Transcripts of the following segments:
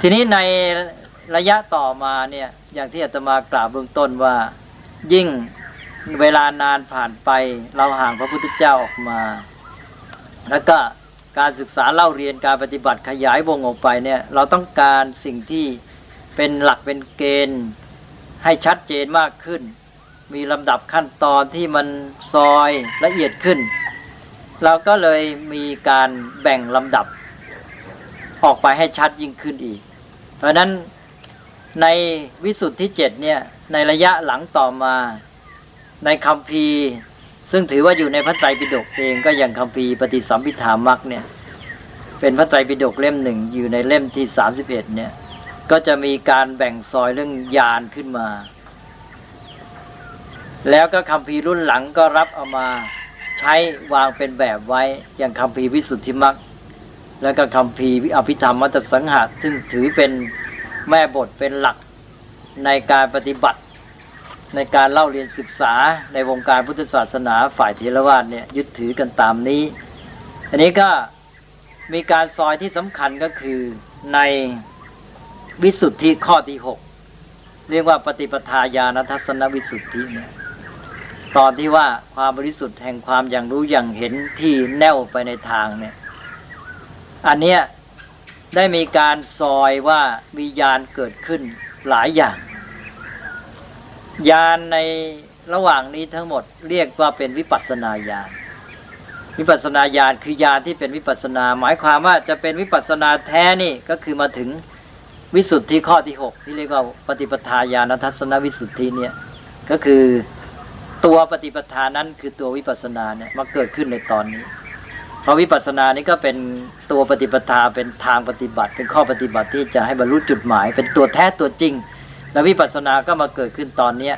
ทีนี้ในระยะต่อมาเนี่ยอย่างที่อาตมากล่าวเบื้องต้นว่า ยิ่งเวลานานผ่านไปเราห่างพระพุทธเจ้าออกมา แล้วก็การศึกษาเล่าเรียนการปฏิบัติขยายวงออกไปเนี่ยเราต้องการสิ่งที่เป็นหลักเป็นเกณฑ์ให้ชัดเจนมากขึ้น มีลำดับขั้นตอนที่มันซอยละเอียดขึ้น เราก็เลยมีการแบ่งลำดับ ออกไปให้ชัดยิ่งขึ้นอีก เพราะนั้นในวิสุทธิเจ็ดเนี่ยในระยะหลังต่อมาในคำพีซึ่งถือว่าอยู่ในพระไตรปิฎกเองก็อย่างคำพีปฏิสัมพิธามักเนี่ยเป็นพระไตรปิฎกเล่มหนึ่งอยู่ในเล่มที่สามสิบเอ็ดเนี่ยก็จะมีการแบ่งซอยเรื่องยานขึ้นมา แล้วก็คำพีรุ่นหลังก็รับเอามาใช้วางเป็นแบบไว้อย่างคำพีวิสุทธิมัก แล้วก็คำพีอภิธรรมมัตสังหะซึ่งถือเป็นแม่บทเป็นหลักในการปฏิบัติ ในการเล่าเรียนศึกษาในวงการพุทธศาสนาฝ่ายเทรวาสเนี่ยยึดถือกันตามนี้ อันนี้ก็มีการซอยที่สำคัญก็คือในวิสุทธิข้อที่หกเรียกว่าปฏิปทาญาณทัศนวิสุทธิเนี่ยตอนที่ว่าความบริสุทธิ์แห่งความอย่างรู้อย่างเห็นที่แน่วไปในทางเนี่ย อันเนี้ยได้มีการซอยว่ามีญาณเกิดขึ้นหลายอย่างญาณในระหว่างนี้ทั้งหมดเรียกว่าเป็นวิปัสนาญาณวิปัสนาญาณคือญาณที่เป็นวิปัสนา หมายความว่าจะเป็นวิปัสนาแท้นี่ก็คือมาถึงวิสุทธิข้อที่หกที่เรียกว่าปฏิปทาญาณทัศนวิสุทธิเนี่ยก็คือตัวปฏิปทานั้นคือตัววิปัสนาเนี่ยมาเกิดขึ้นในตอนนี้ เพราะวิปัสสนานี้ก็เป็นตัวปฏิปทาเป็นทางปฏิบัติ เป็นข้อปฏิบัติที่จะให้บรรลุจุดหมาย เป็นตัวแท้ตัวจริง แล้ววิปัสสนาก็มาเกิดขึ้นตอนเนี้ย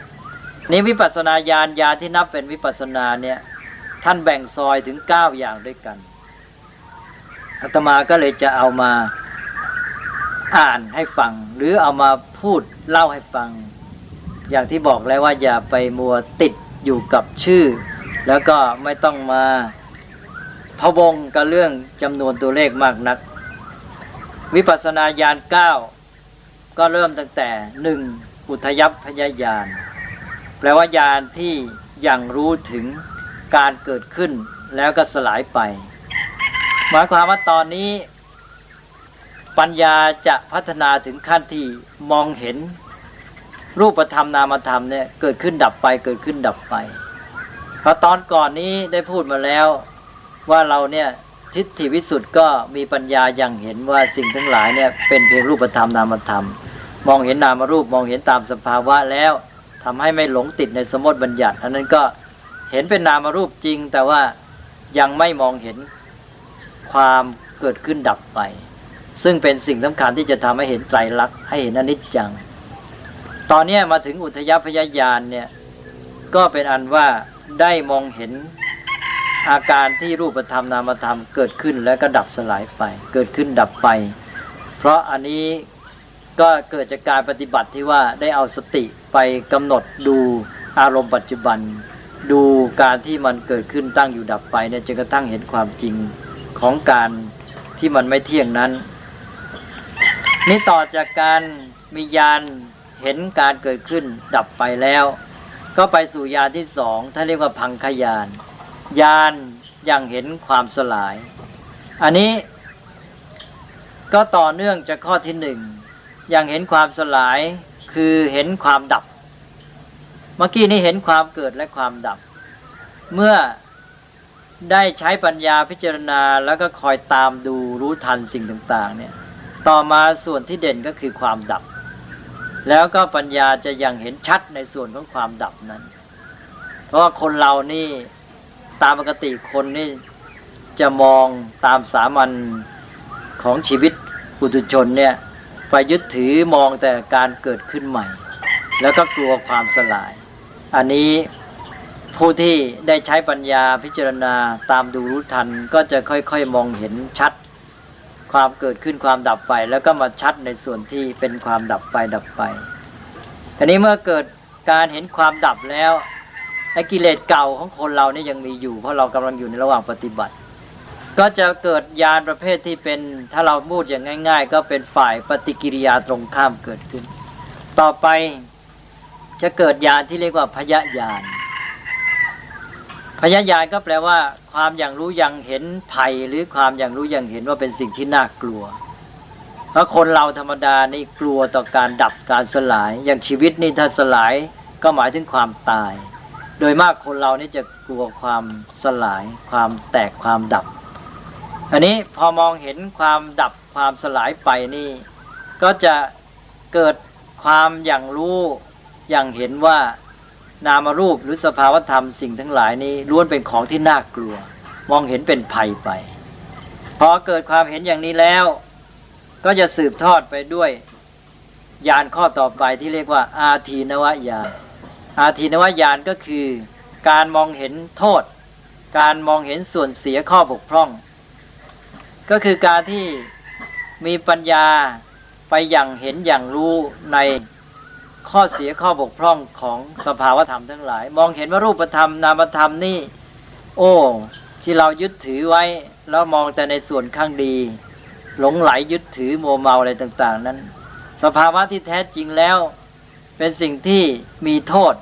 นี่วิปัสสนาญาณญาณที่นับเป็นวิปัสสนาเนี่ยท่านแบ่งซอยถึงเก้าอย่างด้วยกันอาตมาก็เลยจะเอามาอ่านให้ฟัง หรือเอามาพูดเล่าให้ฟัง อย่างที่บอกแล้วว่าอย่าไปมัวติดอยู่กับชื่อ แล้วก็ไม่ต้องมา พะวงกับเรื่องจำนวนตัวเลขมากนัก วิปัสสนาญาณเก้าก็เริ่มตั้งแต่หนึ่งอุทยพยายานแปลว่าญาณที่ยังรู้ถึงการเกิดขึ้นแล้วก็สลายไป หมายความว่าตอนนี้ ปัญญาจะพัฒนาถึงขั้นที่มองเห็น รูปธรรมนามธรรมเนี่ยเกิดขึ้นดับไปเกิดขึ้นดับไปเพราะตอนก่อนนี้ได้พูดมาแล้ว ว่าเราเนี่ยทิฏฐิวิสุทธ์ก็มีปัญญาอย่างเห็นว่าสิ่งทั้งหลายเนี่ยเป็นเพียงรูปธรรมนามธรรม มองเห็นนามรูปมองเห็นตามสภาวะแล้วทำให้ไม่หลงติดในสมมติบัญญัติอันนั้นก็เห็นเป็นนามรูปจริง แต่ว่ายังไม่มองเห็นความเกิดขึ้นดับไป ซึ่งเป็นสิ่งสำคัญที่จะทำให้เห็นไตรลักษณ์ให้เห็นอนิจจัง ตอนนี้มาถึงอุทยพยายานเนี่ยก็เป็นอันว่าได้มองเห็น อาการที่รูปธรรมนามธรรมเกิดขึ้นแล้วก็ดับสลายไป เกิดขึ้นดับไป เพราะอันนี้ก็เกิดจากการปฏิบัติที่ว่าได้เอาสติไปกำหนดดูอารมณ์ปัจจุบัน ดูการที่มันเกิดขึ้นตั้งอยู่ดับไปเนี่ยจนกระทั่งเห็นความจริงของการที่มันไม่เที่ยงนั้น นี่ต่อจากการมียานเห็นการเกิดขึ้นดับไปแล้ว ก็ไปสู่ยานที่สองถ้าเรียกว่าพังขยาน ยานยังเห็นความสลาย อันนี้ก็ต่อเนื่องจากข้อที่หนึ่งยังเห็นความสลายคือเห็นความดับ เมื่อกี้นี้เห็นความเกิดและความดับ เมื่อได้ใช้ปัญญาพิจารณาแล้วก็คอยตามดูรู้ทันสิ่งต่างๆ เนี่ย ต่อมาส่วนที่เด่นก็คือความดับ แล้วก็ปัญญาจะยังเห็นชัดในส่วนของความดับนั้น เพราะว่าคนเรานี่ ตามปกติคนนี่จะมองตามสามัญของชีวิตปุถุชนเนี่ยไปยึดถือมองแต่การเกิดขึ้นใหม่ แล้วก็กลัวความสลาย อันนี้ผู้ที่ได้ใช้ปัญญาพิจารณาตามดูรู้ทันก็จะค่อยๆมองเห็นชัด ความเกิดขึ้นความดับไป แล้วก็มาชัดในส่วนที่เป็นความดับไปดับไปอันนี้เมื่อเกิดการเห็นความดับแล้ว ไอ้กิเลสเก่าของคนเรานี่ยังมีอยู่ เพราะเรากำลังอยู่ในระหว่างปฏิบัติ ก็จะเกิดยานประเภทที่เป็นถ้าเราพูดอย่างง่าย ๆ ก็เป็นฝ่ายปฏิกิริยาตรงข้ามเกิดขึ้น ต่อไปจะเกิดยานที่เรียกว่าพยาญาณพยาญาณก็แปลว่า ความอย่างรู้อยังเห็นภัย หรือความอย่างรู้อยังเห็นว่าเป็นสิ่งที่น่ากลัว เพราะคนเราธรรมดานี่กลัวต่อการดับการสลาย อย่างชีวิตนี่ถ้าสลายก็หมายถึงความตาย โดยมากคนเรานี่จะกลัวความสลาย ความแตกความดับ อันนี้พอมองเห็นความดับความสลายไปนี่ ก็จะเกิดความอย่างรู้อย่างเห็นว่านามรูปหรือสภาวธรรมสิ่งทั้งหลายนี้ล้วนเป็นของที่น่ากลัว มองเห็นเป็นภัยไป พอเกิดความเห็นอย่างนี้แล้ว ก็จะสืบทอดไปด้วยญาณข้อต่อไปที่เรียกว่า อาทีนวญาณ อาทีนวญาณก็คือ การมองเห็นโทษ การมองเห็นส่วนเสียข้อบกพร่อง ก็คือการที่มีปัญญาไปอย่างเห็นอย่างรู้ในข้อเสียข้อบกพร่องของสภาวธรรมทั้งหลาย มองเห็นว่ารูปธรรมนามธรรมนี่ โอ้ที่เรายึดถือไว้ แล้วมองแต่ในส่วนข้างดี หลงไหลยึดถือโมเมาอะไรต่าง ๆ นั้น สภาวะที่แท้จริงแล้ว เป็นสิ่งที่มีโทษ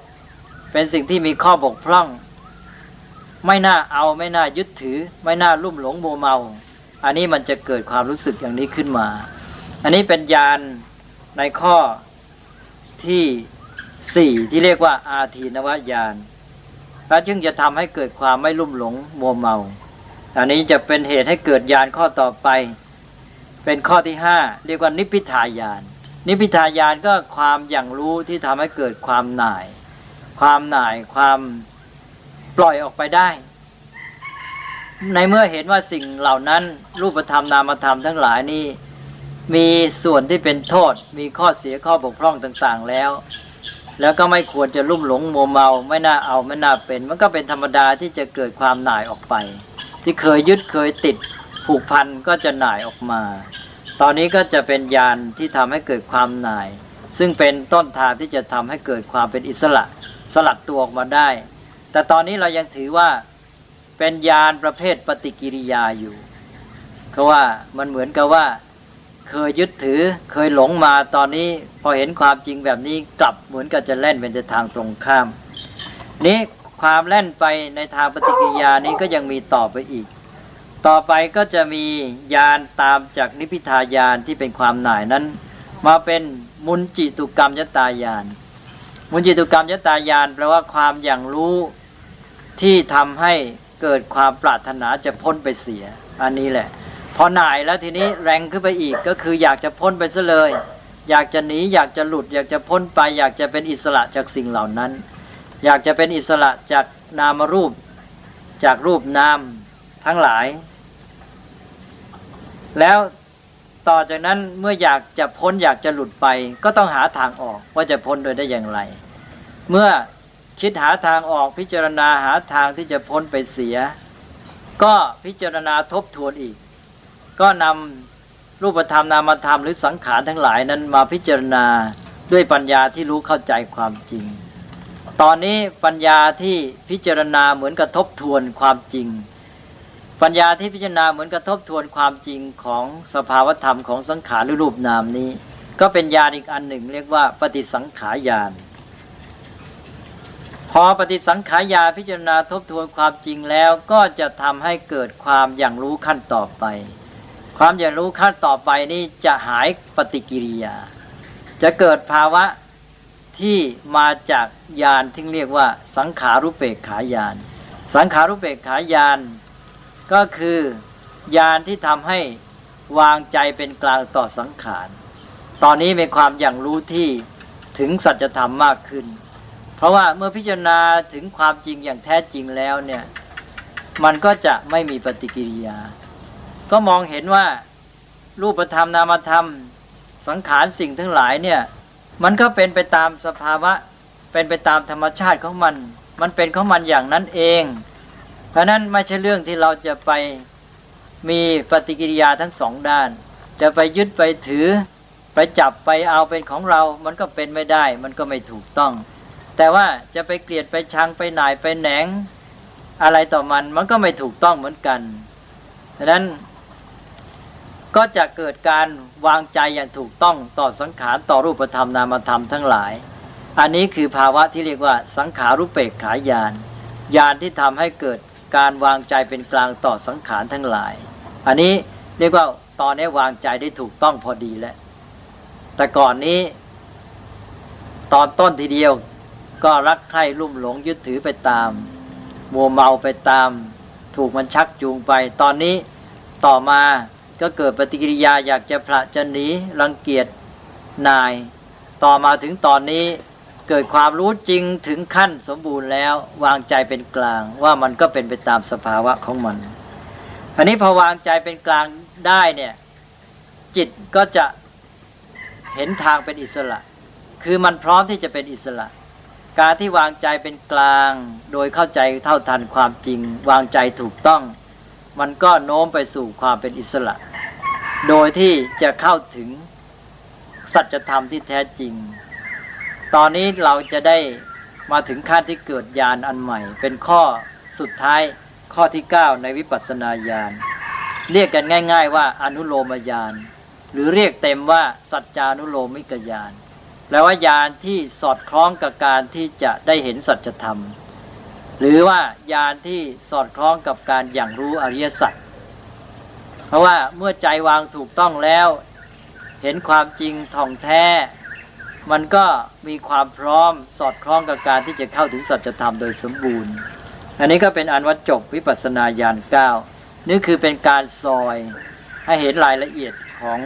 เป็นสิ่งที่มีข้อบกพร่อง ไม่น่าเอาไม่น่ายึดถือ ไม่น่าลุ่มหลงโมเมา อันนี้มันจะเกิดความรู้สึกอย่างนี้ขึ้นมา อันนี้เป็นญาณในข้อที่สี่ที่เรียกว่า อาทีนวญาณแล้วจึงจะทำให้เกิดความไม่ลุ่มหลงมัวเมา อันนี้จะเป็นเหตุให้เกิดญาณข้อต่อไป เป็นข้อที่ห้าเรียกว่านิพพิทายาน นิพพิทายานก็ความอย่างรู้ที่ทำให้เกิดความหน่าย ความหน่ายความปล่อยออกไปได้ ในเมื่อเห็นว่าสิ่งเหล่านั้น รูปธรรมนามธรรมทั้งหลายนี้ มีส่วนที่เป็นโทษ มีข้อเสียข้อบกพร่องต่างๆแล้ว แล้วก็ไม่ควรจะลุ่มหลงโมเมา ไม่น่าเอาไม่น่าเป็น มันก็เป็นธรรมดาที่จะเกิดความหน่ายออกไป ที่เคยยึดเคยติดผูกพันก็จะหน่ายออกมา ตอนนี้ก็จะเป็นยานที่ทำให้เกิดความหน่าย ซึ่งเป็นต้นทางที่จะทำให้เกิดความเป็นอิสระ สลัดตัวออกมาได้ แต่ตอนนี้เรายังถือว่าเป็นยานประเภทปฏิกิริยาอยู่เพราะว่ามันเหมือนกับว่า เคยยึดถือเคยหลงมาตอนนี้พอเห็นความจริงแบบนี้กลับเหมือนกับจะเล่นเป็นทางตรงข้าม นี้ความเล่นไปในทางปฏิกิริยานี้ก็ยังมีต่อไปอีก ต่อไปก็จะมียานตามจากนิพิทายานที่เป็นความหน่ายนั้น มาเป็นมุนจิตุกรรมยตายาน มุจิตุกรรมยตายานแปลว่าความอย่างรู้ที่ทำให้เกิดความปรารถนาจะพ้นไปเสีย อันนี้แหละ พอหน่ายแล้วทีนี้แรงขึ้นไปอีกก็คืออยากจะพ้นไปซะเลย อยากจะหนีอยากจะหลุด อยากจะพ้นไป อยากจะเป็นอิสระจากสิ่งเหล่านั้น อยากจะเป็นอิสระจากนามรูป จากรูปนามทั้งหลาย แล้ว ต่อจากนั้นเมื่ออยากจะพ้นอยากจะหลุดไป ก็ต้องหาทางออกว่าจะพ้นโดยได้อย่างไร เมื่อคิดหาทางออกพิจารณาหาทางที่จะพ้นไปเสีย ก็พิจารณาทบทวนอีก ก็นำรูปธรรมนามธรรมหรือสังขารทั้งหลายนั้นมาพิจารณาด้วยปัญญาที่รู้เข้าใจความจริง ตอนนี้ปัญญาที่พิจารณาเหมือนกระทบทวนความจริง ปัญญาที่พิจารณาเหมือนกระทบทวนความจริงของสภาวธรรมของสังขารหรือรูปนามนี้ ก็เป็นญาณอีกอันหนึ่ง เรียกว่าปฏิสังขารญาณพอปฏิสังขารญาพิจารณาทบทวนความจริงแล้วก็จะทำให้เกิดความอย่างรู้ขั้นต่อไป ความอยากรู้ขั้นต่อไปนี้จะหายปฏิกิริยา จะเกิดภาวะที่มาจากญาณที่เรียกว่าสังขารุเปกขายาน สังขารุเปกขายาน ก็คือญาณที่ทำให้วางใจเป็นกลางต่อสังขาร ตอนนี้เป็นความอย่างรู้ที่ถึงสัจธรรมมากขึ้น เพราะว่าเมื่อพิจารณาถึงความจริงอย่างแท้จริงแล้วเนี่ย มันก็จะไม่มีปฏิกิริยา ก็มองเห็นว่ารูปธรรมนามธรรม สังขารสิ่งทั้งหลายเนี่ย มันก็เป็นไปตามสภาวะ เป็นไปตามธรรมชาติของมัน มันเป็นของมันอย่างนั้นเอง ราะนั้นไม่ใช่เรื่องที่เราจะไปมีปฏิกิริยาทั้งสองด้าน จะไปยึดไปถือ ไปจับไปเอาเป็นของเรา มันก็เป็นไม่ได้ มันก็ไม่ถูกต้อง แต่ว่าจะไปเกลียดไปชังไปหน่ายไปแหนง อะไรต่อมันมันก็ไม่ถูกต้องเหมือนกันดังนั้นก็จะเกิดการวางใจอย่างถูกต้องต่อสังขารต่อรูปธรรมนามธรรมทั้งหลาย อันนี้คือภาวะที่เรียกว่าสังขารุปเปกขายานญาณที่ทำให้เกิด การวางใจเป็นกลางต่อสังขารทั้งหลาย อันนี้เรียกว่าตอนนี้วางใจได้ถูกต้องพอดีแล้ว แต่ก่อนนี้ ตอนต้นทีเดียวก็รักใคร่ลุ่มหลงยึดถือไปตาม มัวเมาไปตาม ถูกมันชักจูงไป ตอนนี้ต่อมาก็เกิดปฏิกิริยาอยากจะพระจะหนีรังเกียจนาย ต่อมาถึงตอนนี้ เกิดความรู้จริงถึงขั้นสมบูรณ์แล้ว วางใจเป็นกลางว่ามันก็เป็นไปตามสภาวะของมัน อันนี้พอวางใจเป็นกลางได้เนี่ย จิตก็จะเห็นทางเป็นอิสระ คือมันพร้อมที่จะเป็นอิสระ การที่วางใจเป็นกลาง โดยเข้าใจเท่าทันความจริง วางใจถูกต้อง มันก็โน้มไปสู่ความเป็นอิสระ โดยที่จะเข้าถึงสัจธรรมที่แท้จริง ตอนนี้เราจะได้มาถึงขั้นที่เกิดญาณอันใหม่ เป็นข้อสุดท้ายข้อที่ 9 ในวิปัสสนาญาณเรียกกันง่าย ๆ ว่าอนุโลมญาณหรือเรียกเต็มว่าสัจจานุโลมิกญาณแปลว่าญาณที่สอดคล้องกับการที่จะได้เห็นสัจธรรม หรือว่าญาณที่สอดคล้องกับการอย่างรู้อริยสัจเพราะว่าเมื่อใจวางถูกต้องแล้ว เห็นความจริงท่องแท้ มันก็มีความพร้อมสอดคล้องกับการที่จะเข้าถึงสัจธรรมโดยสมบูรณ์ อันนี้ก็เป็นอันวัดจบวิปัสสนาญาณเก้านี่คือเป็นการซอยให้เห็นรายละเอียดของ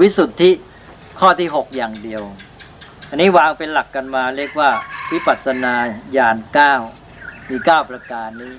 วิสุทธิข้อที่หกอย่างเดียว อันนี้วางเป็นหลักกันมาเรียกว่าวิปัสสนาญาณเก้ามีเก้าประการนี้